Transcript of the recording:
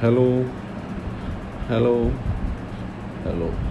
hello. Hello. Hello.